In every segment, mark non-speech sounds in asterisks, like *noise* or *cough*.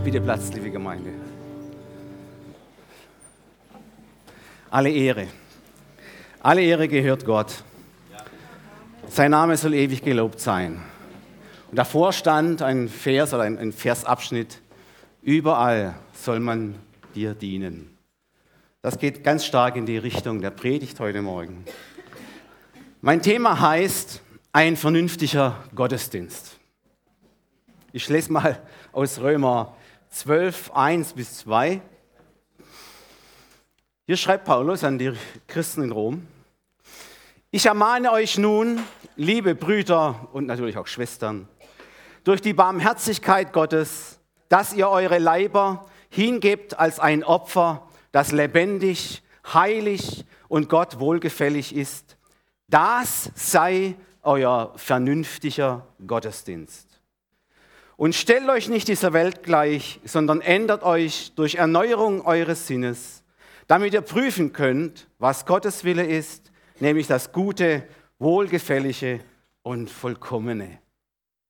Nehmt bitte Platz, liebe Gemeinde. Alle Ehre. Alle Ehre gehört Gott. Sein Name soll ewig gelobt sein. Und davor stand ein Vers oder ein Versabschnitt, überall soll man dir dienen. Das geht ganz stark in die Richtung der Predigt heute Morgen. Mein Thema heißt ein vernünftiger Gottesdienst. Ich lese mal aus Römer 12, 1 bis 2. Hier schreibt Paulus an die Christen in Rom, ich ermahne euch nun, liebe Brüder und natürlich auch Schwestern, durch die Barmherzigkeit Gottes, dass ihr eure Leiber hingebt als ein Opfer, das lebendig, heilig und Gott wohlgefällig ist. Das sei euer vernünftiger Gottesdienst. Und stellt euch nicht dieser Welt gleich, sondern ändert euch durch Erneuerung eures Sinnes, damit ihr prüfen könnt, was Gottes Wille ist, nämlich das Gute, Wohlgefällige und Vollkommene.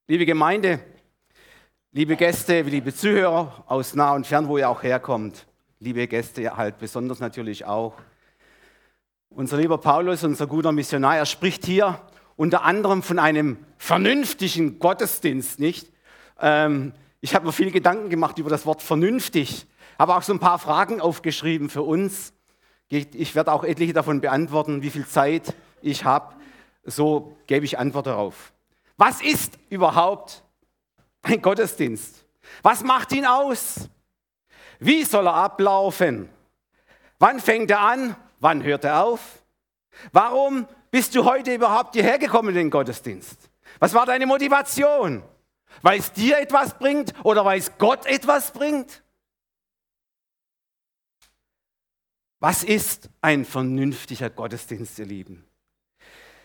Liebe Gemeinde, liebe Gäste, liebe Zuhörer aus nah und fern, wo ihr auch herkommt, liebe Gäste halt besonders natürlich auch. Unser lieber Paulus, unser guter Missionar, er spricht hier unter anderem von einem vernünftigen Gottesdienst, nicht? Ähm, ich habe mir viel Gedanken gemacht über das Wort vernünftig, habe auch so ein paar Fragen aufgeschrieben für uns. Ich werde auch etliche davon beantworten, wie viel Zeit ich habe. So gebe ich Antwort darauf. Was ist überhaupt ein Gottesdienst? Was macht ihn aus? Wie soll er ablaufen? Wann fängt er an? Wann hört er auf? Warum bist du heute überhaupt hierher gekommen in den Gottesdienst? Was war deine Motivation? Weil es dir etwas bringt oder weil es Gott etwas bringt? Was ist ein vernünftiger Gottesdienst, ihr Lieben?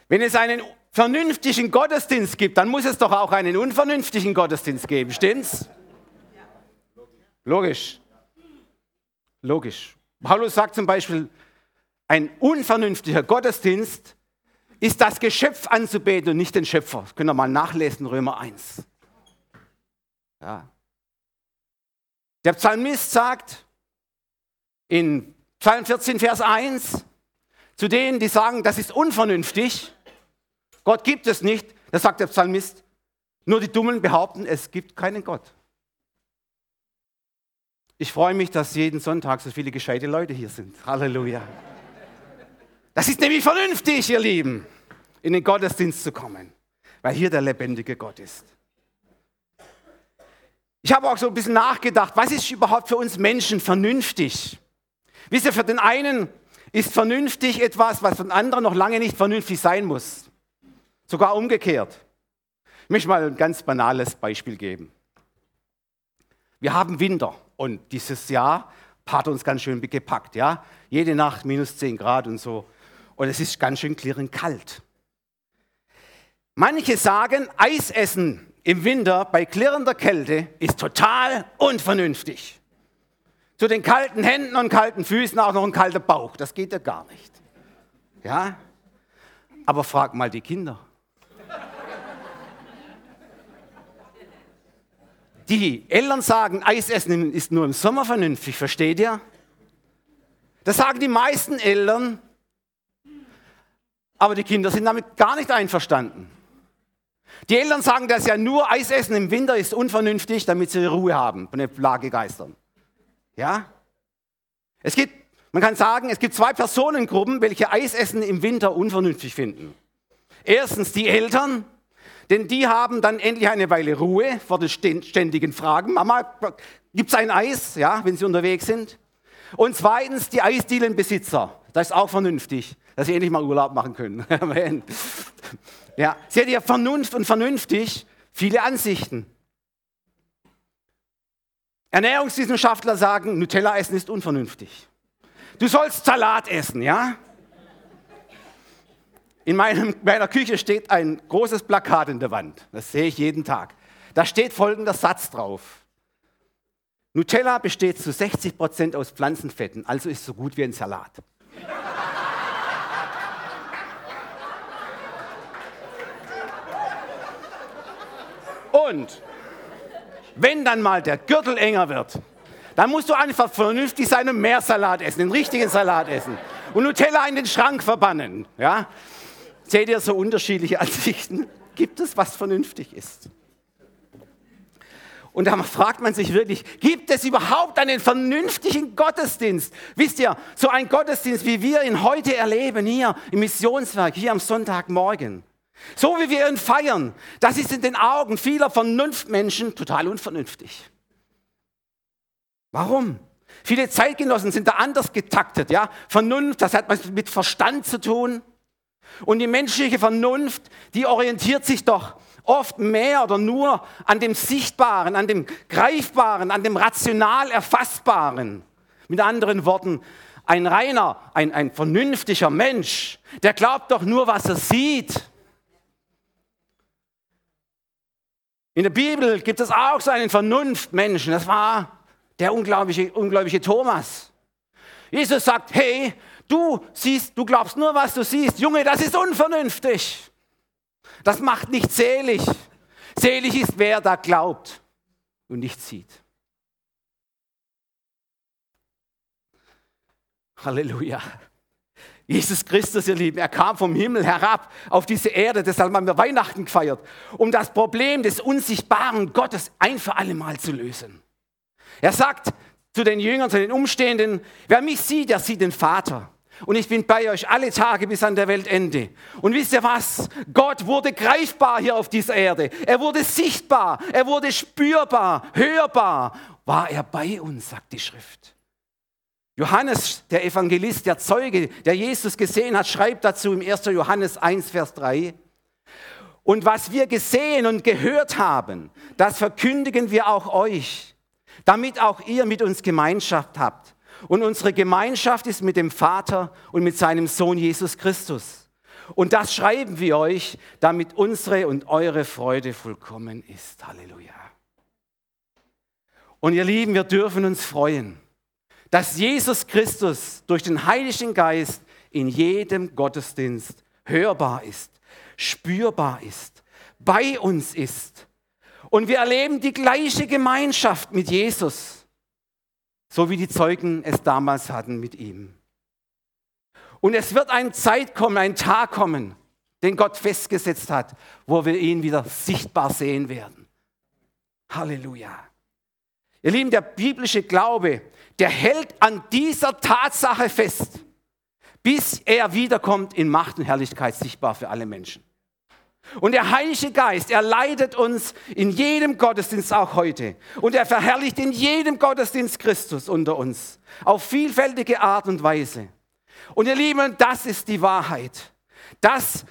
Wenn es einen vernünftigen Gottesdienst gibt, dann muss es doch auch einen unvernünftigen Gottesdienst geben, stimmt's? Logisch. Logisch. Paulus sagt zum Beispiel, ein unvernünftiger Gottesdienst ist das Geschöpf anzubeten und nicht den Schöpfer. Das könnt ihr mal nachlesen, Römer 1. Ja. Der Psalmist sagt in Psalm 14, Vers 1, zu denen, die sagen, das ist unvernünftig, Gott gibt es nicht, da sagt der Psalmist, nur die Dummen behaupten, es gibt keinen Gott. Ich freue mich, dass jeden Sonntag so viele gescheite Leute hier sind. Halleluja. Das ist nämlich vernünftig, ihr Lieben, in den Gottesdienst zu kommen, weil hier der lebendige Gott ist. Ich habe auch so ein bisschen nachgedacht, was ist überhaupt für uns Menschen vernünftig? Wisst ihr, für den einen ist vernünftig etwas, was für den anderen noch lange nicht vernünftig sein muss. Sogar umgekehrt. Ich möchte mal ein ganz banales Beispiel geben. Wir haben Winter und dieses Jahr hat uns ganz schön gepackt. Ja? Jede Nacht minus 10 Grad und so. Und es ist ganz schön klirrend kalt. Manche sagen, Eis essen im Winter bei klirrender Kälte ist total unvernünftig. Zu den kalten Händen und kalten Füßen auch noch ein kalter Bauch. Das geht ja gar nicht. Ja? Aber frag mal die Kinder. Die Eltern sagen, Eis essen ist nur im Sommer vernünftig, versteht ihr? Das sagen die meisten Eltern, aber die Kinder sind damit gar nicht einverstanden. Die Eltern sagen, dass ja nur Eis essen im Winter ist unvernünftig, damit sie Ruhe haben von den Plagegeistern. Ja? Es gibt, man kann sagen, es gibt zwei Personengruppen, welche Eisessen im Winter unvernünftig finden. Erstens die Eltern, denn die haben dann endlich eine Weile Ruhe vor den ständigen Fragen. Mama, gibt es ein Eis, ja, wenn sie unterwegs sind? Und zweitens die Eisdielenbesitzer. Das ist auch vernünftig, dass sie endlich mal Urlaub machen können. *laughs* Ja, sie hat ja Vernunft und vernünftig viele Ansichten. Ernährungswissenschaftler sagen, Nutella essen ist unvernünftig. Du sollst Salat essen, ja? In meinem, meiner Küche steht ein großes Plakat in der Wand. Das sehe ich jeden Tag. Da steht folgender Satz drauf. Nutella besteht zu 60 Prozent aus Pflanzenfetten, also ist so gut wie ein Salat. Und wenn dann mal der Gürtel enger wird, dann musst du einfach vernünftig sein und mehr Salat essen, den richtigen Salat essen und Nutella in den Schrank verbannen. Ja? Seht ihr so unterschiedliche *laughs* Ansichten? Gibt es, was vernünftig ist? Und da fragt man sich wirklich, gibt es überhaupt einen vernünftigen Gottesdienst? Wisst ihr, so ein Gottesdienst, wie wir ihn heute erleben, hier im Missionswerk, hier am Sonntagmorgen. So wie wir ihn feiern, das ist in den Augen vieler Vernunftmenschen total unvernünftig. Warum? Viele Zeitgenossen sind da anders getaktet, ja? Vernunft, das hat was mit Verstand zu tun. Und die menschliche Vernunft, die orientiert sich doch oft mehr oder nur an dem Sichtbaren, an dem Greifbaren, an dem rational Erfassbaren. Mit anderen Worten, ein reiner, ein, ein vernünftiger Mensch, der glaubt doch nur, was er sieht. In der Bibel gibt es auch so einen Vernunftmenschen, das war der unglaubliche, ungläubige Thomas. Jesus sagt, hey, du siehst, du glaubst nur, was du siehst. Junge, das ist unvernünftig. Das macht nicht selig. Selig ist, wer da glaubt und nicht sieht. Halleluja. Jesus Christus, ihr Lieben, er kam vom Himmel herab auf diese Erde, deshalb haben wir Weihnachten gefeiert, um das Problem des unsichtbaren Gottes ein für alle Mal zu lösen. Er sagt zu den Jüngern, zu den Umstehenden, wer mich sieht, der sieht den Vater. Und ich bin bei euch alle Tage bis an der Weltende. Und wisst ihr was? Gott wurde greifbar hier auf dieser Erde. Er wurde sichtbar. Er wurde spürbar, hörbar. War er bei uns, sagt die Schrift. Johannes, der Evangelist, der Zeuge, der Jesus gesehen hat, schreibt dazu im 1. Johannes 1, Vers 3. Und was wir gesehen und gehört haben, das verkündigen wir auch euch, damit auch ihr mit uns Gemeinschaft habt. Und unsere Gemeinschaft ist mit dem Vater und mit seinem Sohn Jesus Christus. Und das schreiben wir euch, damit unsere und eure Freude vollkommen ist. Halleluja. Und ihr Lieben, wir dürfen uns freuen, dass Jesus Christus durch den Heiligen Geist in jedem Gottesdienst hörbar ist, spürbar ist, bei uns ist. Und wir erleben die gleiche Gemeinschaft mit Jesus so wie die Zeugen es damals hatten mit ihm. Und es wird eine Zeit kommen, ein Tag kommen, den Gott festgesetzt hat, wo wir ihn wieder sichtbar sehen werden. Halleluja. Ihr Lieben, der biblische Glaube, der hält an dieser Tatsache fest, bis er wiederkommt in Macht und Herrlichkeit sichtbar für alle Menschen. Und der Heilige Geist, er leitet uns in jedem Gottesdienst auch heute. Und er verherrlicht in jedem Gottesdienst Christus unter uns. Auf vielfältige Art und Weise. Und ihr Lieben, das ist die Wahrheit. Das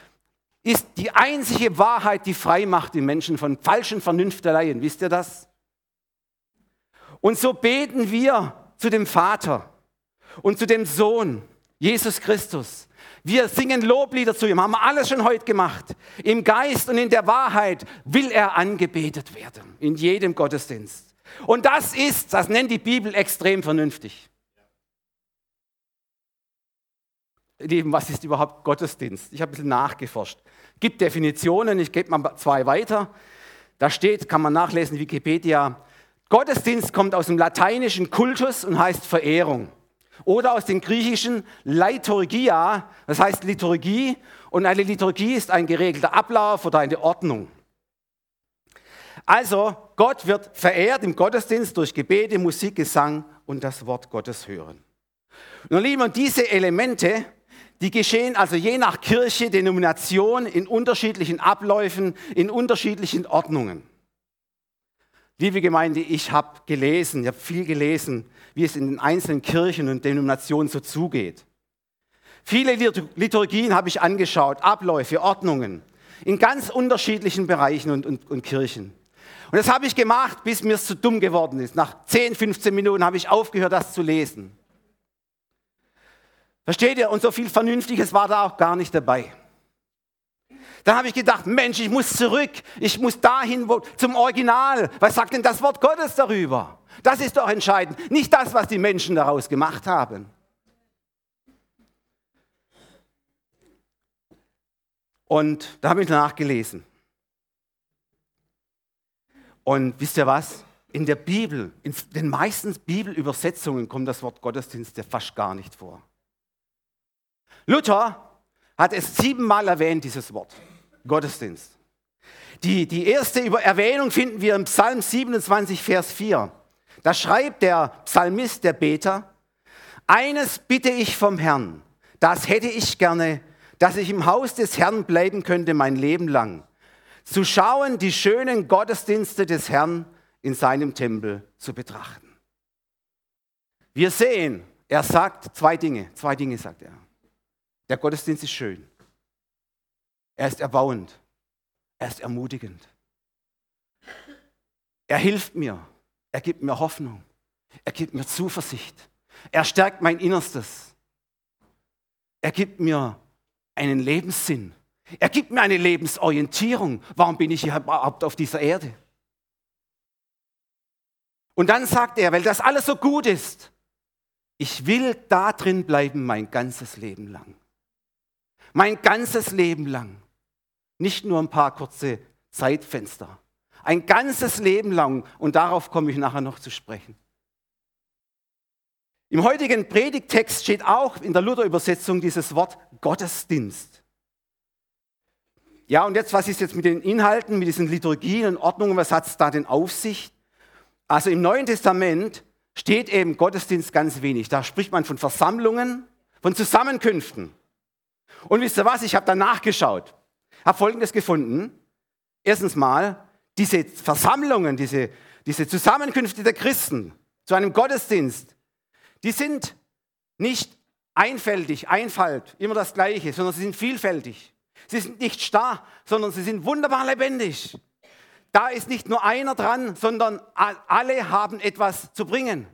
ist die einzige Wahrheit, die frei macht die Menschen von falschen Vernünfteleien. Wisst ihr das? Und so beten wir zu dem Vater und zu dem Sohn, Jesus Christus. Wir singen Loblieder zu ihm, haben wir alles schon heute gemacht. Im Geist und in der Wahrheit will er angebetet werden, in jedem Gottesdienst. Und das ist, das nennt die Bibel extrem vernünftig. Lieben, was ist überhaupt Gottesdienst? Ich habe ein bisschen nachgeforscht. Gibt Definitionen, ich gebe mal zwei weiter. Da steht, kann man nachlesen, Wikipedia, Gottesdienst kommt aus dem lateinischen Kultus und heißt Verehrung. Oder aus dem griechischen Liturgia, das heißt Liturgie. Und eine Liturgie ist ein geregelter Ablauf oder eine Ordnung. Also, Gott wird verehrt im Gottesdienst durch Gebete, Musik, Gesang und das Wort Gottes hören. Nun, Lieben, diese Elemente, die geschehen also je nach Kirche, Denomination in unterschiedlichen Abläufen, in unterschiedlichen Ordnungen. Liebe Gemeinde, ich habe gelesen, ich habe viel gelesen, wie es in den einzelnen Kirchen und Denominationen so zugeht. Viele Liturgien habe ich angeschaut, Abläufe, Ordnungen in ganz unterschiedlichen Bereichen und, und, und Kirchen. Und das habe ich gemacht, bis mir es zu dumm geworden ist. Nach 10, 15 Minuten habe ich aufgehört, das zu lesen. Versteht ihr? Und so viel Vernünftiges war da auch gar nicht dabei. Dann habe ich gedacht, Mensch, ich muss zurück, ich muss dahin wo, zum Original. Was sagt denn das Wort Gottes darüber? Das ist doch entscheidend, nicht das, was die Menschen daraus gemacht haben. Und da habe ich nachgelesen. Und wisst ihr was? in der Bibel, in den meisten Bibelübersetzungen kommt das Wort Gottesdienst fast gar nicht vor. Luther hat es siebenmal erwähnt, dieses Wort, Gottesdienst. Die, die erste Erwähnung finden wir im Psalm 27, Vers 4. Da schreibt der Psalmist, der Beter, eines bitte ich vom Herrn, das hätte ich gerne, dass ich im Haus des Herrn bleiben könnte mein Leben lang. Zu schauen, die schönen Gottesdienste des Herrn in seinem Tempel zu betrachten. Wir sehen, er sagt zwei Dinge, zwei Dinge sagt er. Der Gottesdienst ist schön. Er ist erbauend. Er ist ermutigend. Er hilft mir. Er gibt mir Hoffnung. Er gibt mir Zuversicht. Er stärkt mein Innerstes. Er gibt mir einen Lebenssinn. Er gibt mir eine Lebensorientierung. Warum bin ich überhaupt auf dieser Erde? Und dann sagt er, weil das alles so gut ist, ich will da drin bleiben mein ganzes Leben lang. Mein ganzes Leben lang. Nicht nur ein paar kurze Zeitfenster. Ein ganzes Leben lang. Und darauf komme ich nachher noch zu sprechen. Im heutigen Predigtext steht auch in der Luther-Übersetzung dieses Wort Gottesdienst. Ja, und jetzt, was ist jetzt mit den Inhalten, mit diesen Liturgien und Ordnungen, was hat es da denn auf sich? Also im Neuen Testament steht eben Gottesdienst ganz wenig. Da spricht man von Versammlungen, von Zusammenkünften. Und wisst ihr was, ich habe da nachgeschaut, habe Folgendes gefunden. Erstens mal, diese Versammlungen, diese, diese Zusammenkünfte der Christen zu einem Gottesdienst, die sind nicht einfältig, Einfalt, immer das Gleiche, sondern sie sind vielfältig. Sie sind nicht starr, sondern sie sind wunderbar lebendig. Da ist nicht nur einer dran, sondern alle haben etwas zu bringen.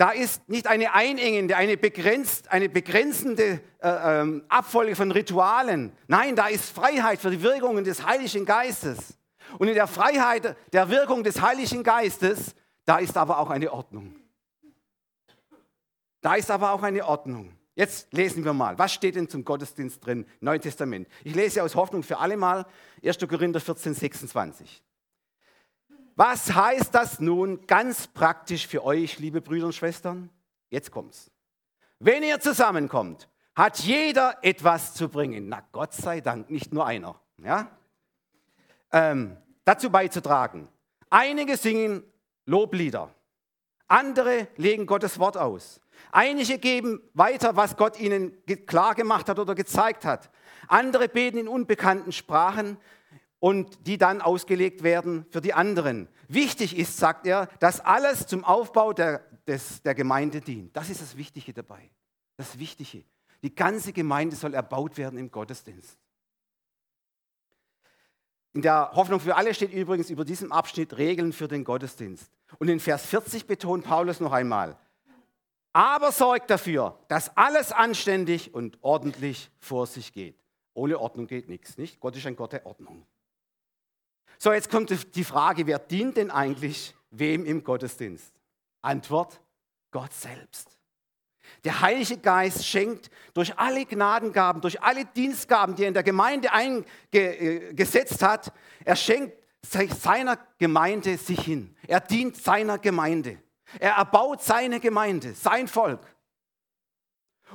Da ist nicht eine einengende, eine, begrenzt, eine begrenzende äh, ähm, Abfolge von Ritualen. Nein, da ist Freiheit für die Wirkungen des Heiligen Geistes. Und in der Freiheit der Wirkung des Heiligen Geistes, da ist aber auch eine Ordnung. Da ist aber auch eine Ordnung. Jetzt lesen wir mal, was steht denn zum Gottesdienst drin, Neuen Testament. Ich lese aus Hoffnung für alle mal 1. Korinther 14, 26. Was heißt das nun ganz praktisch für euch, liebe Brüder und Schwestern? Jetzt kommt's. Wenn ihr zusammenkommt, hat jeder etwas zu bringen. Na Gott sei Dank, nicht nur einer. Ja? Ähm, dazu beizutragen. Einige singen Loblieder, andere legen Gottes Wort aus. Einige geben weiter, was Gott ihnen klar gemacht hat oder gezeigt hat. Andere beten in unbekannten Sprachen und die dann ausgelegt werden für die anderen. Wichtig ist, sagt er, dass alles zum Aufbau der, des, der Gemeinde dient. Das ist das Wichtige dabei. Das Wichtige. Die ganze Gemeinde soll erbaut werden im Gottesdienst. In der Hoffnung für alle steht übrigens über diesem Abschnitt Regeln für den Gottesdienst. Und in Vers 40 betont Paulus noch einmal, aber sorgt dafür, dass alles anständig und ordentlich vor sich geht. Ohne Ordnung geht nichts, nicht? Gott ist ein Gott der Ordnung. So, jetzt kommt die Frage, wer dient denn eigentlich wem im Gottesdienst? Antwort, Gott selbst. Der Heilige Geist schenkt durch alle Gnadengaben, durch alle Dienstgaben, die er in der Gemeinde eingesetzt hat, er schenkt seiner Gemeinde sich hin. Er dient seiner Gemeinde. Er erbaut seine Gemeinde, sein Volk.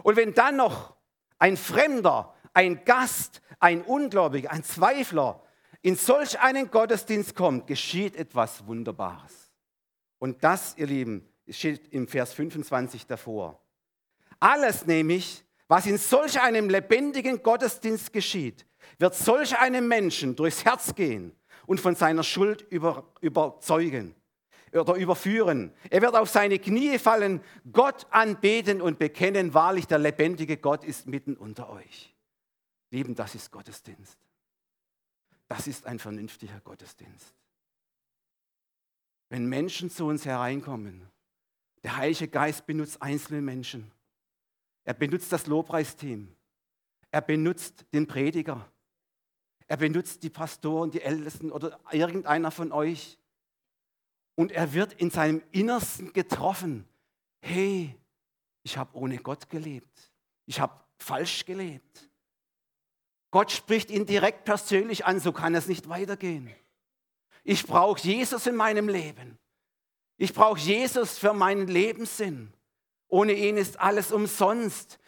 Und wenn dann noch ein Fremder, ein Gast, ein Ungläubiger, ein Zweifler in solch einen Gottesdienst kommt, geschieht etwas Wunderbares. Und das, ihr Lieben, steht im Vers 25 davor. Alles nämlich, was in solch einem lebendigen Gottesdienst geschieht, wird solch einem Menschen durchs Herz gehen und von seiner Schuld über, überzeugen oder überführen. Er wird auf seine Knie fallen, Gott anbeten und bekennen, wahrlich der lebendige Gott ist mitten unter euch. Lieben, das ist Gottesdienst. Das ist ein vernünftiger Gottesdienst. Wenn Menschen zu uns hereinkommen, der Heilige Geist benutzt einzelne Menschen. Er benutzt das Lobpreisteam. Er benutzt den Prediger. Er benutzt die Pastoren, die Ältesten oder irgendeiner von euch. Und er wird in seinem Innersten getroffen. Hey, ich habe ohne Gott gelebt. Ich habe falsch gelebt. Gott spricht ihn direkt persönlich an, so kann es nicht weitergehen. Ich brauche Jesus in meinem Leben. Ich brauche Jesus für meinen Lebenssinn. Ohne ihn ist alles umsonst.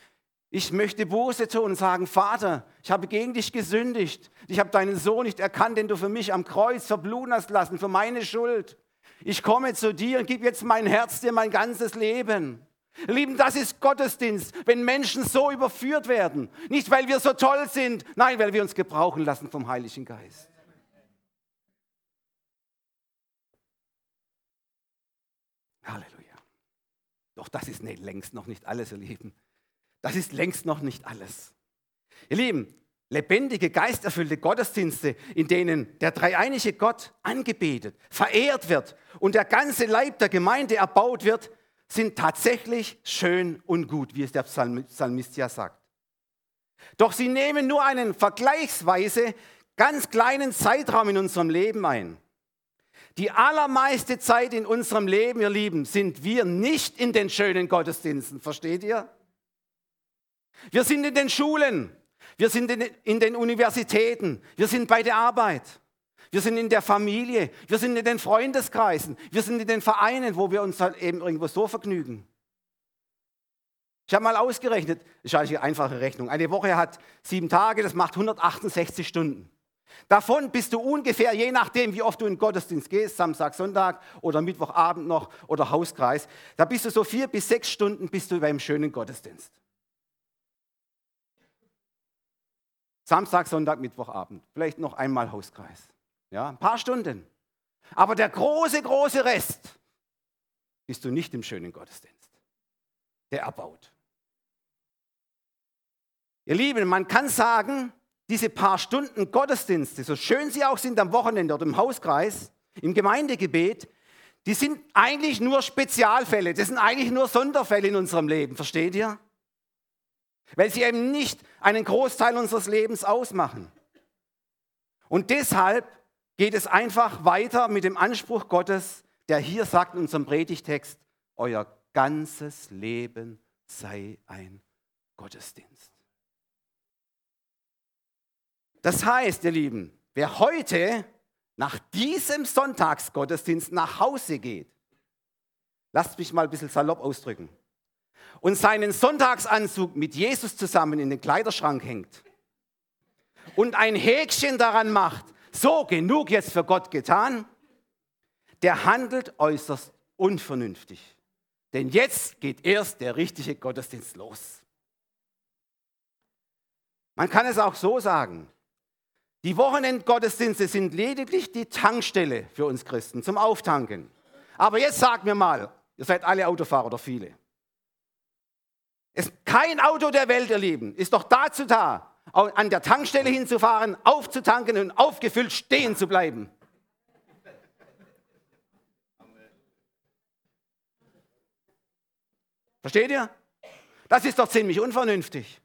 Ich möchte Buße tun und sagen, Vater, ich habe gegen dich gesündigt. Ich habe deinen Sohn nicht erkannt, den du für mich am Kreuz verbluten hast lassen, für meine Schuld. Ich komme zu dir und gebe jetzt mein Herz dir, mein ganzes Leben. Lieben, das ist Gottesdienst, wenn Menschen so überführt werden. Nicht, weil wir so toll sind, nein, weil wir uns gebrauchen lassen vom Heiligen Geist. Halleluja. Doch das ist nicht, längst noch nicht alles, ihr Lieben. Das ist längst noch nicht alles. Ihr Lieben, lebendige, geisterfüllte Gottesdienste, in denen der dreieinige Gott angebetet, verehrt wird und der ganze Leib der Gemeinde erbaut wird, sind tatsächlich schön und gut, wie es der Psalmist ja sagt. Doch sie nehmen nur einen vergleichsweise ganz kleinen Zeitraum in unserem Leben ein. Die allermeiste Zeit in unserem Leben, ihr Lieben, sind wir nicht in den schönen Gottesdiensten, versteht ihr? Wir sind in den Schulen, wir sind in den Universitäten, wir sind bei der Arbeit, wir sind in der Familie, wir sind in den Freundeskreisen, wir sind in den Vereinen, wo wir uns halt eben irgendwo so vergnügen. Ich habe mal ausgerechnet, das ist eigentlich eine einfache Rechnung. Eine Woche hat sieben Tage, das macht 168 Stunden. Davon bist du ungefähr, je nachdem, wie oft du in den Gottesdienst gehst, Samstag, Sonntag oder Mittwochabend noch oder Hauskreis, da bist du so vier bis sechs Stunden bist du beim schönen Gottesdienst. Samstag, Sonntag, Mittwochabend, vielleicht noch einmal Hauskreis. Ja, ein paar Stunden. Aber der große, große Rest bist du nicht im schönen Gottesdienst. Der erbaut. Ihr Lieben, man kann sagen, diese paar Stunden Gottesdienste, so schön sie auch sind am Wochenende oder im Hauskreis, im Gemeindegebet, die sind eigentlich nur Spezialfälle, das sind eigentlich nur Sonderfälle in unserem Leben, versteht ihr? Weil sie eben nicht einen Großteil unseres Lebens ausmachen. Und deshalb geht es einfach weiter mit dem Anspruch Gottes, der hier sagt in unserem Predigtext, euer ganzes Leben sei ein Gottesdienst. Das heißt, ihr Lieben, wer heute nach diesem Sonntagsgottesdienst nach Hause geht, lasst mich mal ein bisschen salopp ausdrücken, und seinen Sonntagsanzug mit Jesus zusammen in den Kleiderschrank hängt und ein Häkchen daran macht, so genug jetzt für Gott getan, der handelt äußerst unvernünftig. Denn jetzt geht erst der richtige Gottesdienst los. Man kann es auch so sagen. Die Wochenendgottesdienste sind lediglich die Tankstelle für uns Christen zum Auftanken. Aber jetzt sagt mir mal, ihr seid alle Autofahrer oder viele. Es, kein Auto der Welt, erleben ist doch dazu da, an der Tankstelle hinzufahren, aufzutanken und aufgefüllt stehen zu bleiben. Versteht ihr? Das ist doch ziemlich unvernünftig.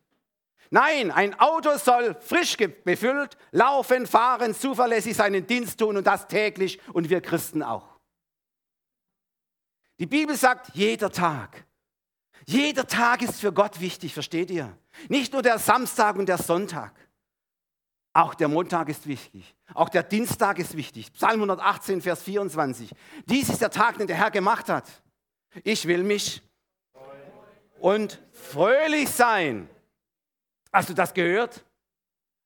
Nein, ein Auto soll frisch befüllt, laufen, fahren, zuverlässig seinen Dienst tun und das täglich und wir Christen auch. Die Bibel sagt, jeder Tag. Jeder Tag ist für Gott wichtig, versteht ihr? Nicht nur der Samstag und der Sonntag. Auch der Montag ist wichtig. Auch der Dienstag ist wichtig. Psalm 118, Vers 24. Dies ist der Tag, den der Herr gemacht hat. Ich will mich und fröhlich sein Hast du das gehört?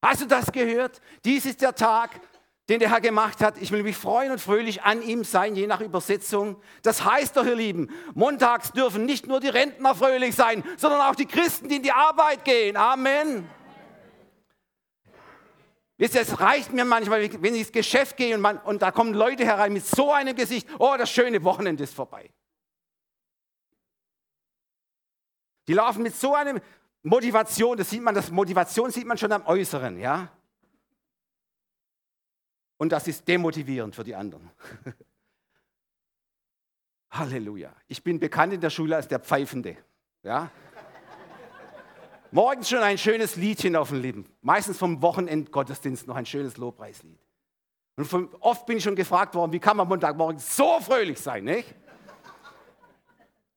Hast du das gehört? Dies ist der Tag, den der Herr gemacht hat. Ich will mich freuen und fröhlich an ihm sein, je nach Übersetzung. Das heißt doch, ihr Lieben, montags dürfen nicht nur die Rentner fröhlich sein, sondern auch die Christen, die in die Arbeit gehen. Amen. Es reicht mir manchmal, wenn ich ins Geschäft gehe und, man, und da kommen Leute herein mit so einem Gesicht, oh, das schöne Wochenende ist vorbei. Die laufen mit so einem, Motivation, das sieht man, das Motivation sieht man schon am Äußeren, ja. Und das ist demotivierend für die anderen. *laughs* Halleluja. Ich bin bekannt in der Schule als der Pfeifende, ja. Morgens schon ein schönes Liedchen auf dem Lippen. Meistens vom Wochenendgottesdienst noch ein schönes Lobpreislied. Und von, oft bin ich schon gefragt worden, wie kann man Montagmorgen so fröhlich sein, nicht?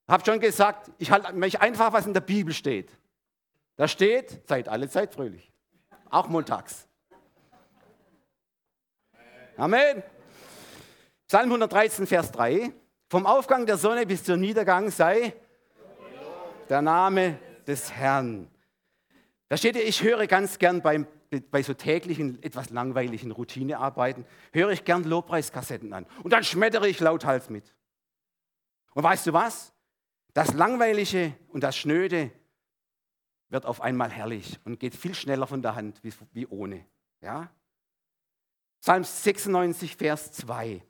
Hab schon gesagt, ich halte mich einfach, was in der Bibel steht. Da steht, seid alle Zeit fröhlich. Auch montags. Amen. Psalm 113, Vers 3. Vom Aufgang der Sonne bis zum Niedergang sei der Name des Herrn. Da steht ja, ich höre ganz gern beim, bei so täglichen, etwas langweiligen Routinearbeiten, höre ich gern Lobpreiskassetten an. Und dann schmettere ich lauthals mit. Und weißt du was? Das Langweilige und das Schnöde wird auf einmal herrlich und geht viel schneller von der Hand wie, wie ohne. Ja? Psalm 96, Vers 2.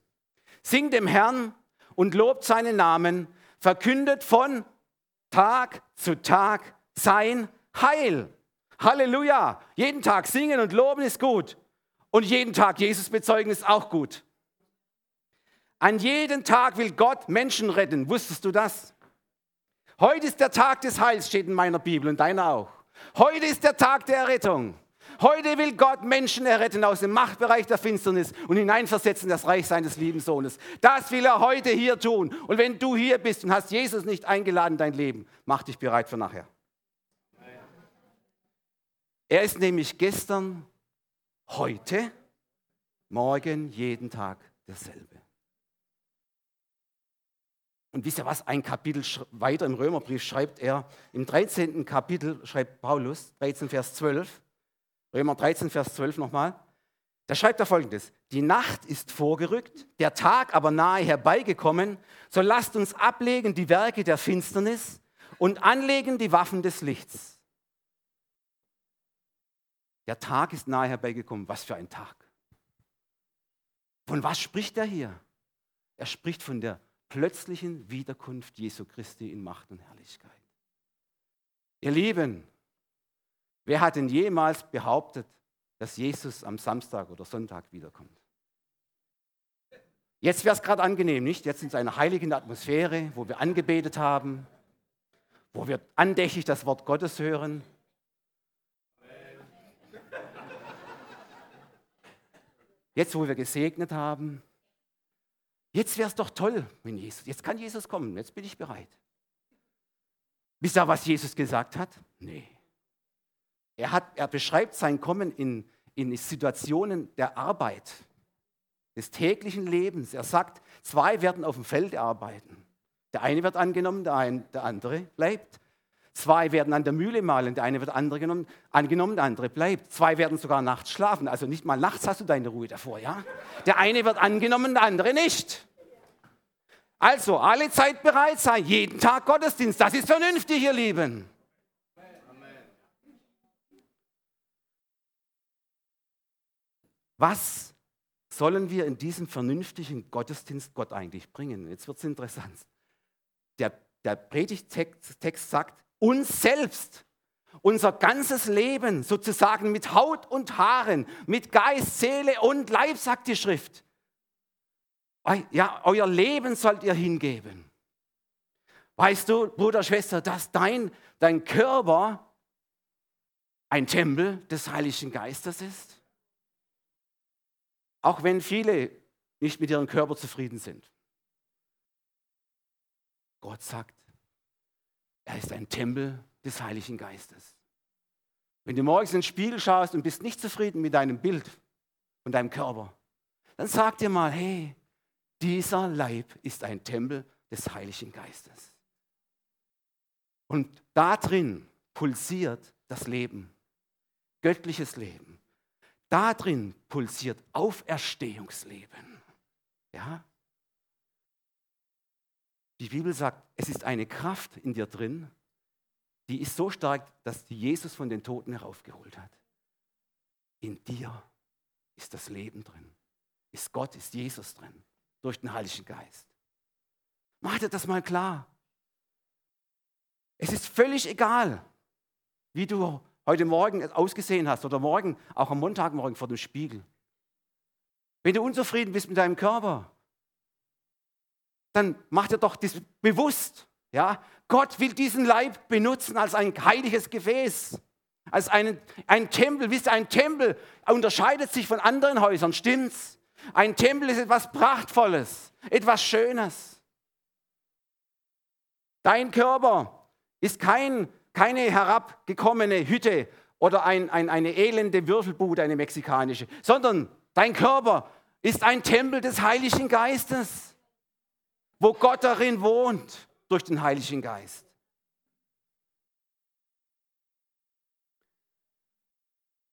Singt dem Herrn und lobt seinen Namen, verkündet von Tag zu Tag sein Heil. Halleluja. Jeden Tag singen und loben ist gut. Und jeden Tag Jesus bezeugen ist auch gut. An jedem Tag will Gott Menschen retten. Wusstest du das? Heute ist der Tag des Heils, steht in meiner Bibel und deiner auch. Heute ist der Tag der Errettung. Heute will Gott Menschen erretten aus dem Machtbereich der Finsternis und hineinversetzen in das Reich seines lieben Sohnes. Das will er heute hier tun. Und wenn du hier bist und hast Jesus nicht eingeladen in dein Leben, mach dich bereit für nachher. Er ist nämlich gestern, heute, morgen, jeden Tag derselbe. Und wisst ihr was? Ein Kapitel weiter im Römerbrief schreibt er, im 13. Kapitel schreibt Paulus, 13 Vers 12, Römer 13, Vers 12 nochmal. Da schreibt er folgendes: Die Nacht ist vorgerückt, der Tag aber nahe herbeigekommen. So lasst uns ablegen die Werke der Finsternis und anlegen die Waffen des Lichts. Der Tag ist nahe herbeigekommen. Was für ein Tag. Von was spricht er hier? Er spricht von der plötzlichen Wiederkunft Jesu Christi in Macht und Herrlichkeit. Ihr Lieben, Wer hat denn jemals behauptet, dass Jesus am Samstag oder Sonntag wiederkommt? Jetzt wäre es gerade angenehm, nicht? Jetzt in einer heiligen Atmosphäre, wo wir angebetet haben, wo wir andächtig das Wort Gottes hören. Jetzt, wo wir gesegnet haben. Jetzt wäre es doch toll, wenn Jesus, jetzt kann Jesus kommen, jetzt bin ich bereit. Wisst ihr, was Jesus gesagt hat? Nee. Er, hat, er beschreibt sein Kommen in, in Situationen der Arbeit, des täglichen Lebens. Er sagt, zwei werden auf dem Feld arbeiten. Der eine wird angenommen, der, ein, der andere bleibt. Zwei werden an der Mühle malen, der eine wird angenommen, angenommen, der andere bleibt. Zwei werden sogar nachts schlafen, also nicht mal nachts hast du deine Ruhe davor, ja? Der eine wird angenommen, der andere nicht. Also, alle Zeit bereit sein, jeden Tag Gottesdienst, das ist vernünftig, ihr Lieben. Was sollen wir in diesem vernünftigen Gottesdienst Gott eigentlich bringen? Jetzt wird es interessant. Der, der Predigtext sagt, uns selbst, unser ganzes Leben sozusagen mit Haut und Haaren, mit Geist, Seele und Leib, sagt die Schrift. Ja, euer Leben sollt ihr hingeben. Weißt du, Bruder, Schwester, dass dein, dein Körper ein Tempel des Heiligen Geistes ist? Auch wenn viele nicht mit ihrem Körper zufrieden sind. Gott sagt, er ist ein Tempel des Heiligen Geistes. Wenn du morgens in den Spiegel schaust und bist nicht zufrieden mit deinem Bild und deinem Körper, dann sag dir mal, hey, dieser Leib ist ein Tempel des Heiligen Geistes. Und da drin pulsiert das Leben, göttliches Leben. Da drin pulsiert Auferstehungsleben. Ja? Die Bibel sagt, es ist eine Kraft in dir drin, die ist so stark, dass die Jesus von den Toten heraufgeholt hat. In dir ist das Leben drin. Ist Gott, ist Jesus drin, durch den Heiligen Geist. Mach dir das mal klar. Es ist völlig egal, wie du heute Morgen ausgesehen hast oder morgen, auch am Montagmorgen vor dem Spiegel. Wenn du unzufrieden bist mit deinem Körper, dann mach dir doch das bewusst. Ja? Gott will diesen Leib benutzen als ein heiliges Gefäß, als einen, ein Tempel. Wisst ihr, ein Tempel unterscheidet sich von anderen Häusern, stimmt's? Ein Tempel ist etwas Prachtvolles, etwas Schönes. Dein Körper ist kein keine herabgekommene Hütte oder ein, ein, eine elende Würfelbude, eine mexikanische, sondern dein Körper ist ein Tempel des Heiligen Geistes, wo Gott darin wohnt durch den Heiligen Geist.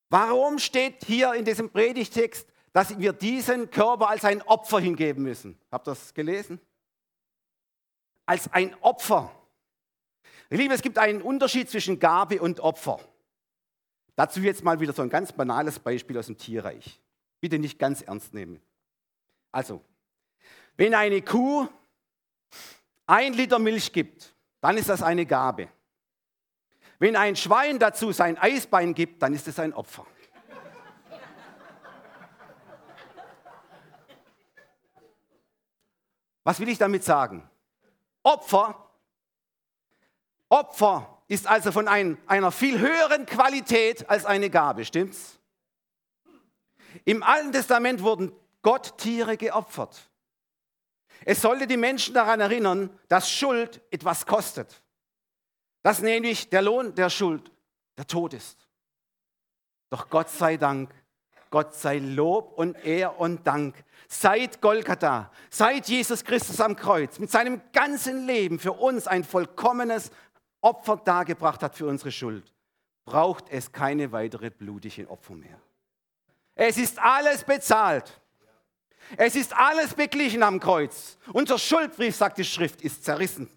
Warum steht hier in diesem Predigtext, dass wir diesen Körper als ein Opfer hingeben müssen? Habt ihr das gelesen? Als ein Opfer. Liebe, es gibt einen Unterschied zwischen Gabe und Opfer. Dazu jetzt mal wieder so ein ganz banales Beispiel aus dem Tierreich. Bitte nicht ganz ernst nehmen. Also, wenn eine Kuh ein Liter Milch gibt, dann ist das eine Gabe. Wenn ein Schwein dazu sein Eisbein gibt, dann ist es ein Opfer. Was will ich damit sagen? Opfer, Opfer ist also von ein, einer viel höheren Qualität als eine Gabe, stimmt's? Im Alten Testament wurden Gott Tiere geopfert. Es sollte die Menschen daran erinnern, dass Schuld etwas kostet. Dass nämlich der Lohn der Schuld der Tod ist. Doch Gott sei Dank, Gott sei Lob und Ehr und Dank. Seit Golgatha, seit Jesus Christus am Kreuz mit seinem ganzen Leben für uns ein vollkommenes Opfer dargebracht hat für unsere Schuld, braucht es keine weitere blutigen Opfer mehr. Es ist alles bezahlt. Es ist alles beglichen am Kreuz. Unser Schuldbrief, sagt die Schrift, ist zerrissen.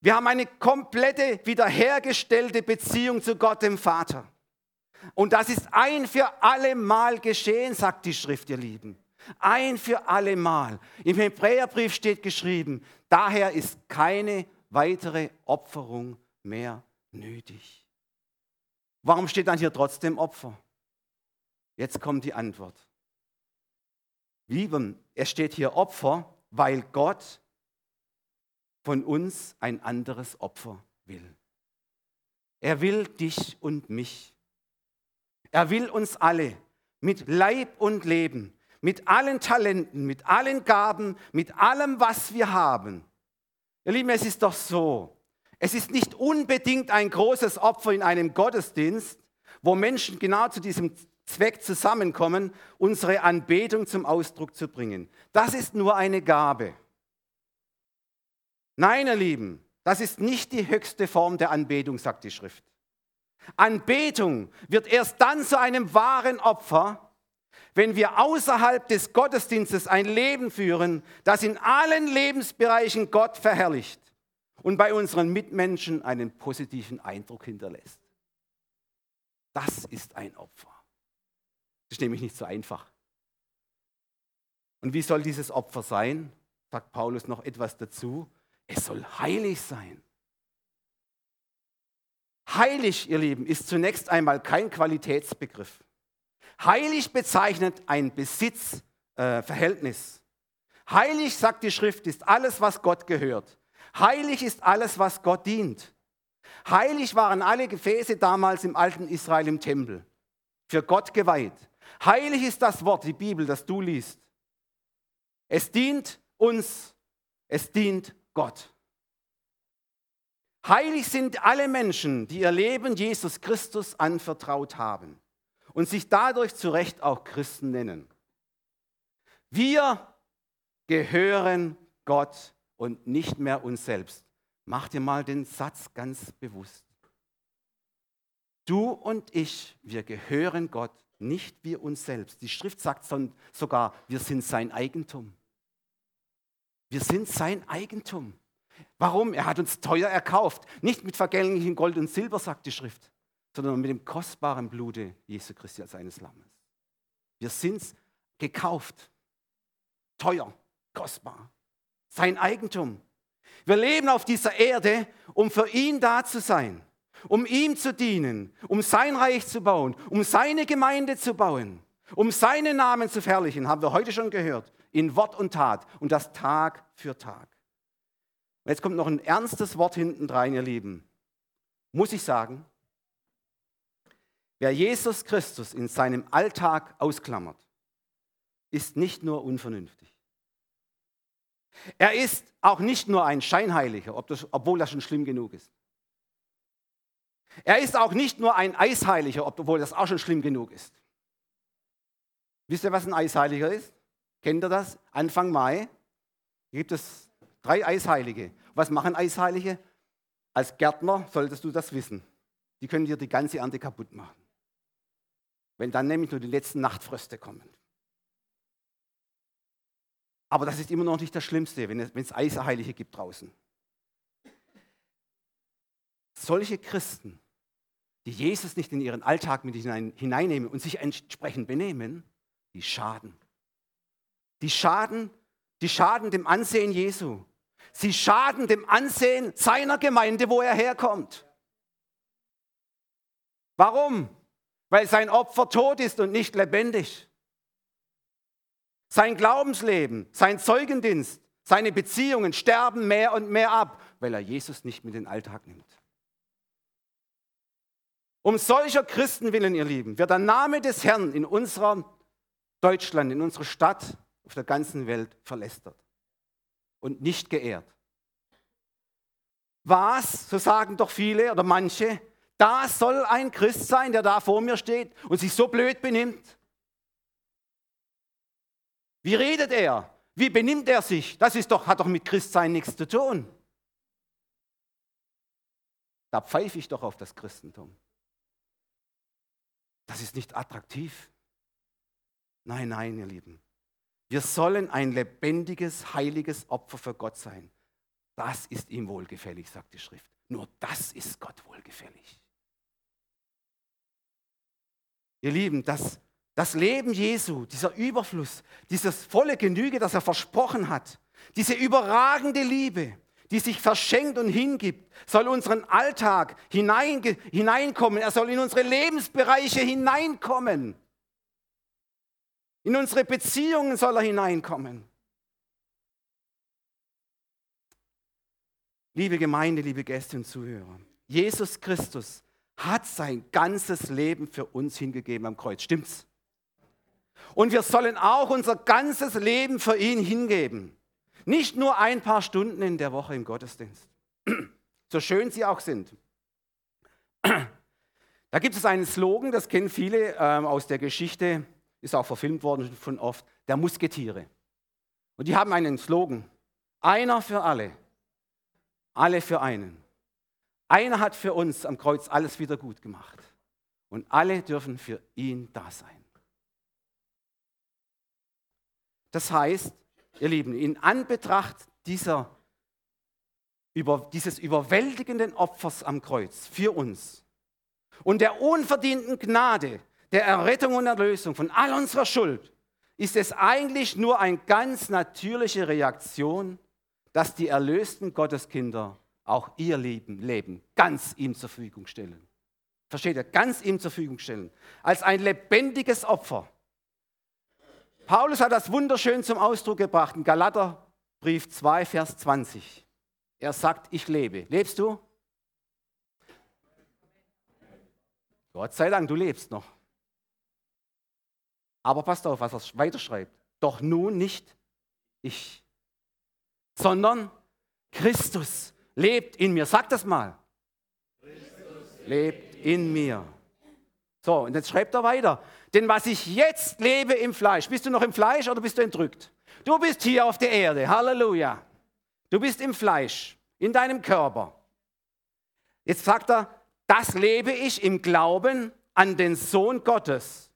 Wir haben eine komplette wiederhergestellte Beziehung zu Gott, dem Vater. Und das ist ein für alle Mal geschehen, sagt die Schrift, ihr Lieben. Ein für alle Mal. Im Hebräerbrief steht geschrieben, daher ist keine weitere Opferung mehr nötig. Warum steht dann hier trotzdem Opfer? Jetzt kommt die Antwort. Lieben, es steht hier Opfer, weil Gott von uns ein anderes Opfer will. Er will dich und mich. Er will uns alle mit Leib und Leben, mit allen Talenten, mit allen Gaben, mit allem, was wir haben, Ihr Lieben, es ist doch so. Es ist nicht unbedingt ein großes Opfer in einem Gottesdienst, wo Menschen genau zu diesem Zweck zusammenkommen, unsere Anbetung zum Ausdruck zu bringen. Das ist nur eine Gabe. Nein, ihr Lieben, das ist nicht die höchste Form der Anbetung, sagt die Schrift. Anbetung wird erst dann zu einem wahren Opfer, wenn wir außerhalb des Gottesdienstes ein Leben führen, das in allen Lebensbereichen Gott verherrlicht und bei unseren Mitmenschen einen positiven Eindruck hinterlässt. Das ist ein Opfer. Das ist nämlich nicht so einfach. Und wie soll dieses Opfer sein? Sagt Paulus noch etwas dazu. Es soll heilig sein. Heilig, ihr Lieben, ist zunächst einmal kein Qualitätsbegriff. Heilig bezeichnet ein Besitzverhältnis. Äh, Heilig, sagt die Schrift, ist alles, was Gott gehört. Heilig ist alles, was Gott dient. Heilig waren alle Gefäße damals im alten Israel im Tempel, für Gott geweiht. Heilig ist das Wort, die Bibel, das du liest. Es dient uns, es dient Gott. Heilig sind alle Menschen, die ihr Leben Jesus Christus anvertraut haben und sich dadurch zu Recht auch Christen nennen. Wir gehören Gott und nicht mehr uns selbst. Mach dir mal den Satz ganz bewusst. Du und ich, wir gehören Gott, nicht wir uns selbst. Die Schrift sagt sogar, wir sind sein Eigentum. Wir sind sein Eigentum. Warum? Er hat uns teuer erkauft. Nicht mit vergänglichem Gold und Silber, sagt die Schrift, sondern mit dem kostbaren Blute Jesu Christi als eines Lammes. Wir sind gekauft, teuer, kostbar, sein Eigentum. Wir leben auf dieser Erde, um für ihn da zu sein, um ihm zu dienen, um sein Reich zu bauen, um seine Gemeinde zu bauen, um seinen Namen zu verherrlichen, haben wir heute schon gehört, in Wort und Tat und das Tag für Tag. Jetzt kommt noch ein ernstes Wort hinten rein, ihr Lieben. Muss ich sagen, Wer Jesus Christus in seinem Alltag ausklammert, ist nicht nur unvernünftig. Er ist auch nicht nur ein Scheinheiliger, obwohl das schon schlimm genug ist. Er ist auch nicht nur ein Eisheiliger, obwohl das auch schon schlimm genug ist. Wisst ihr, was ein Eisheiliger ist? Kennt ihr das? Anfang Mai gibt es drei Eisheilige. Was machen Eisheilige? Als Gärtner solltest du das wissen. Die können dir die ganze Ernte kaputt machen. Wenn dann nämlich nur die letzten Nachtfröste kommen. Aber das ist immer noch nicht das Schlimmste, wenn es, wenn es Eisheilige gibt draußen. Solche Christen, die Jesus nicht in ihren Alltag mit hineinnehmen und sich entsprechend benehmen, die schaden. Die schaden, die schaden dem Ansehen Jesu. Sie schaden dem Ansehen seiner Gemeinde, wo er herkommt. Warum? Weil sein Opfer tot ist und nicht lebendig. Sein Glaubensleben, sein Zeugendienst, seine Beziehungen sterben mehr und mehr ab, weil er Jesus nicht mit in den Alltag nimmt. Um solcher Christen willen, ihr Lieben, wird der Name des Herrn in unserer Deutschland, in unserer Stadt, auf der ganzen Welt verlästert und nicht geehrt. Was, so sagen doch viele oder manche, da soll ein Christ sein, der da vor mir steht und sich so blöd benimmt. Wie redet er? Wie benimmt er sich? Das ist doch, hat doch mit Christsein nichts zu tun. Da pfeife ich doch auf das Christentum. Das ist nicht attraktiv. Nein, nein, ihr Lieben. Wir sollen ein lebendiges, heiliges Opfer für Gott sein. Das ist ihm wohlgefällig, sagt die Schrift. Nur das ist Gott wohlgefällig. Ihr Lieben, das, das Leben Jesu, dieser Überfluss, dieses volle Genüge, das er versprochen hat, diese überragende Liebe, die sich verschenkt und hingibt, soll unseren Alltag hinein, hineinkommen. Er soll in unsere Lebensbereiche hineinkommen. In unsere Beziehungen soll er hineinkommen. Liebe Gemeinde, liebe Gäste und Zuhörer, Jesus Christus hat sein ganzes Leben für uns hingegeben am Kreuz. Stimmt's? Und wir sollen auch unser ganzes Leben für ihn hingeben. Nicht nur ein paar Stunden in der Woche im Gottesdienst. *clears throat* So schön sie auch sind. *clears throat* Da gibt es einen Slogan, das kennen viele ähm, aus der Geschichte, ist auch verfilmt worden von oft, der Musketiere. Und die haben einen Slogan. Einer für alle, alle für einen. Einer hat für uns am Kreuz alles wieder gut gemacht. Und alle dürfen für ihn da sein. Das heißt, ihr Lieben, in Anbetracht dieser, über, dieses überwältigenden Opfers am Kreuz für uns und der unverdienten Gnade, der Errettung und Erlösung von all unserer Schuld, ist es eigentlich nur eine ganz natürliche Reaktion, dass die erlösten Gotteskinder auch ihr Leben, Leben ganz ihm zur Verfügung stellen. Versteht ihr? Ganz ihm zur Verfügung stellen. Als ein lebendiges Opfer. Paulus hat das wunderschön zum Ausdruck gebracht in Galaterbrief 2, Vers 20. Er sagt, ich lebe. Lebst du? Gott sei Dank, du lebst noch. Aber passt auf, was er weiter schreibt. Doch nun nicht ich, sondern Christus lebt in mir. Sag das mal. Lebt in mir. So, und jetzt schreibt er weiter. Denn was ich jetzt lebe im Fleisch, bist du noch im Fleisch oder bist du entrückt? Du bist hier auf der Erde. Halleluja. Du bist im Fleisch, in deinem Körper. Jetzt sagt er, das lebe ich im Glauben an den Sohn Gottes,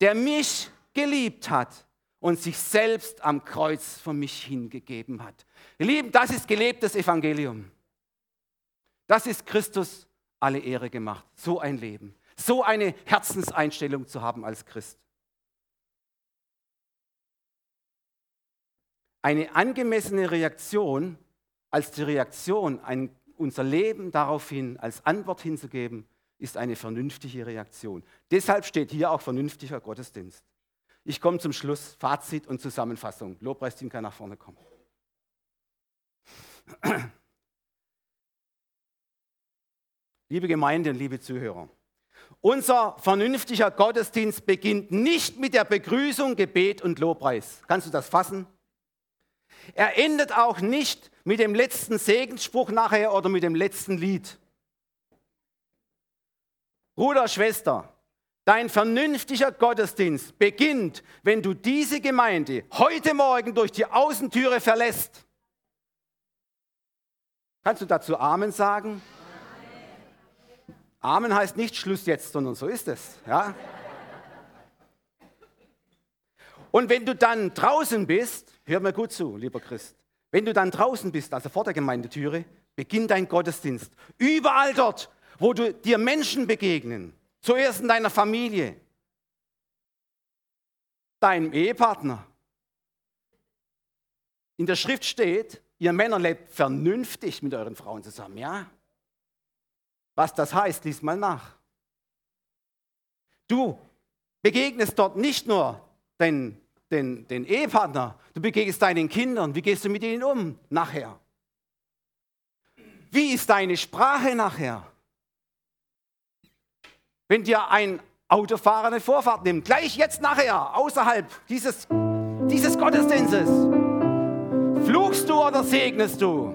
der mich geliebt hat und sich selbst am Kreuz für mich hingegeben hat. Ihr Lieben, das ist gelebtes Evangelium. Das ist Christus alle Ehre gemacht. So ein Leben. So eine Herzenseinstellung zu haben als Christ. Eine angemessene Reaktion, als die Reaktion, ein, unser Leben daraufhin als Antwort hinzugeben, ist eine vernünftige Reaktion. Deshalb steht hier auch vernünftiger Gottesdienst. Ich komme zum Schluss, Fazit und Zusammenfassung. Lobpreisteam kann nach vorne kommen. *clears throat* Liebe Gemeinde und liebe Zuhörer, unser vernünftiger Gottesdienst beginnt nicht mit der Begrüßung, Gebet und Lobpreis. Kannst du das fassen? Er endet auch nicht mit dem letzten Segensspruch nachher oder mit dem letzten Lied. Bruder, Schwester, Dein vernünftiger Gottesdienst beginnt, wenn du diese Gemeinde heute Morgen durch die Außentüre verlässt. Kannst du dazu Amen sagen? Amen heißt nicht Schluss jetzt, sondern so ist es. Ja? Und wenn du dann draußen bist, hör mir gut zu, lieber Christ, wenn du dann draußen bist, also vor der Gemeindetüre, beginnt dein Gottesdienst. Überall dort, wo du dir Menschen begegnen, zuerst in deiner Familie, deinem Ehepartner. In der Schrift steht, ihr Männer lebt vernünftig mit euren Frauen zusammen, ja? Was das heißt, lies mal nach. Du begegnest dort nicht nur den, den, den Ehepartner, du begegnest deinen Kindern. Wie gehst du mit ihnen um nachher? Wie ist deine Sprache nachher? Wenn dir ein Autofahrer eine Vorfahrt nimmt, gleich jetzt nachher, außerhalb dieses, dieses Gottesdienstes, fluchst du oder segnest du?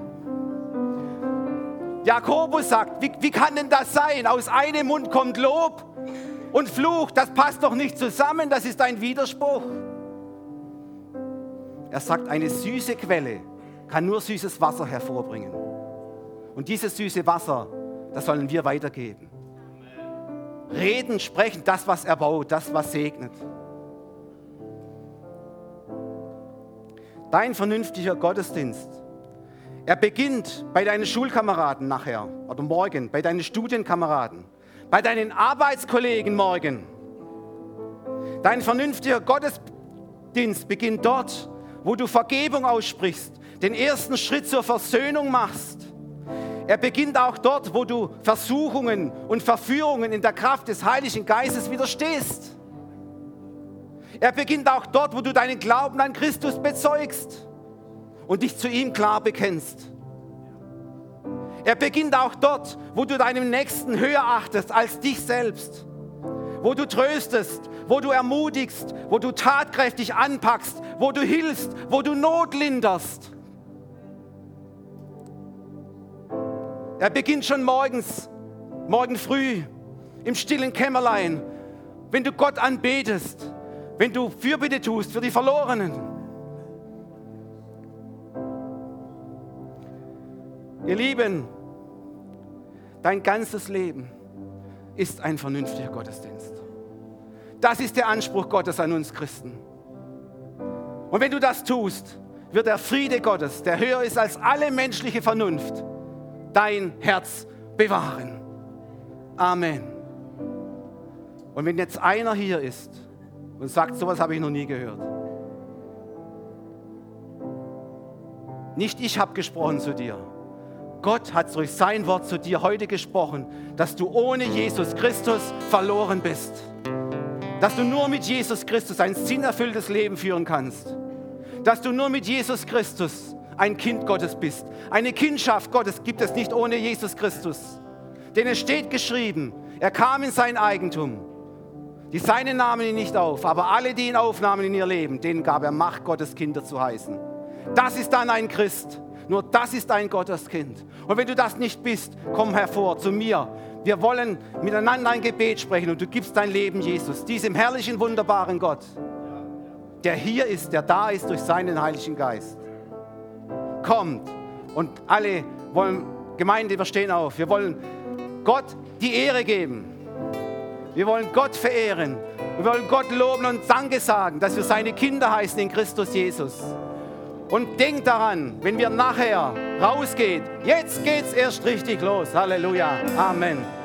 Jakobus sagt, wie, wie kann denn das sein? Aus einem Mund kommt Lob und Fluch, das passt doch nicht zusammen, das ist ein Widerspruch. Er sagt, eine süße Quelle kann nur süßes Wasser hervorbringen. Und dieses süße Wasser, das sollen wir weitergeben. Reden, sprechen, das, was erbaut, das, was segnet. Dein vernünftiger Gottesdienst er beginnt bei deinen Schulkameraden nachher oder morgen, bei deinen Studienkameraden, bei deinen Arbeitskollegen morgen. Dein vernünftiger Gottesdienst beginnt dort, wo du Vergebung aussprichst, den ersten Schritt zur Versöhnung machst. Er beginnt auch dort, wo du Versuchungen und Verführungen in der Kraft des Heiligen Geistes widerstehst. Er beginnt auch dort, wo du deinen Glauben an Christus bezeugst und dich zu ihm klar bekennst. Er beginnt auch dort, wo du deinem Nächsten höher achtest als dich selbst, wo du tröstest, wo du ermutigst, wo du tatkräftig anpackst, wo du hilfst, wo du Not linderst. Er beginnt schon morgens, morgen früh, im stillen Kämmerlein, wenn du Gott anbetest, wenn du Fürbitte tust für die Verlorenen. Ihr Lieben, dein ganzes Leben ist ein vernünftiger Gottesdienst. Das ist der Anspruch Gottes an uns Christen. Und wenn du das tust, wird der Friede Gottes, der höher ist als alle menschliche Vernunft, dein Herz bewahren. Amen. Und wenn jetzt einer hier ist und sagt, sowas habe ich noch nie gehört. Nicht ich habe gesprochen zu dir, Gott hat durch sein Wort zu dir heute gesprochen, dass du ohne Jesus Christus verloren bist. Dass du nur mit Jesus Christus ein sinnerfülltes Leben führen kannst. Dass du nur mit Jesus Christus ein Kind Gottes bist. Eine Kindschaft Gottes gibt es nicht ohne Jesus Christus. Denn es steht geschrieben, er kam in sein Eigentum. Die Seinen nahmen ihn nicht auf, aber alle, die ihn aufnahmen in ihr Leben, denen gab er Macht, Gottes Kinder zu heißen. Das ist dann ein Christ. Nur das ist ein Gotteskind. Und wenn du das nicht bist, komm hervor zu mir. Wir wollen miteinander ein Gebet sprechen und du gibst dein Leben Jesus, diesem herrlichen, wunderbaren Gott, der hier ist, der da ist durch seinen Heiligen Geist. Kommt und alle wollen, Gemeinde, wir stehen auf. Wir wollen Gott die Ehre geben. Wir wollen Gott verehren. Wir wollen Gott loben und Danke sagen, dass wir seine Kinder heißen in Christus Jesus. Und denk daran, wenn wir nachher rausgehen, jetzt geht's erst richtig los. Halleluja. Amen.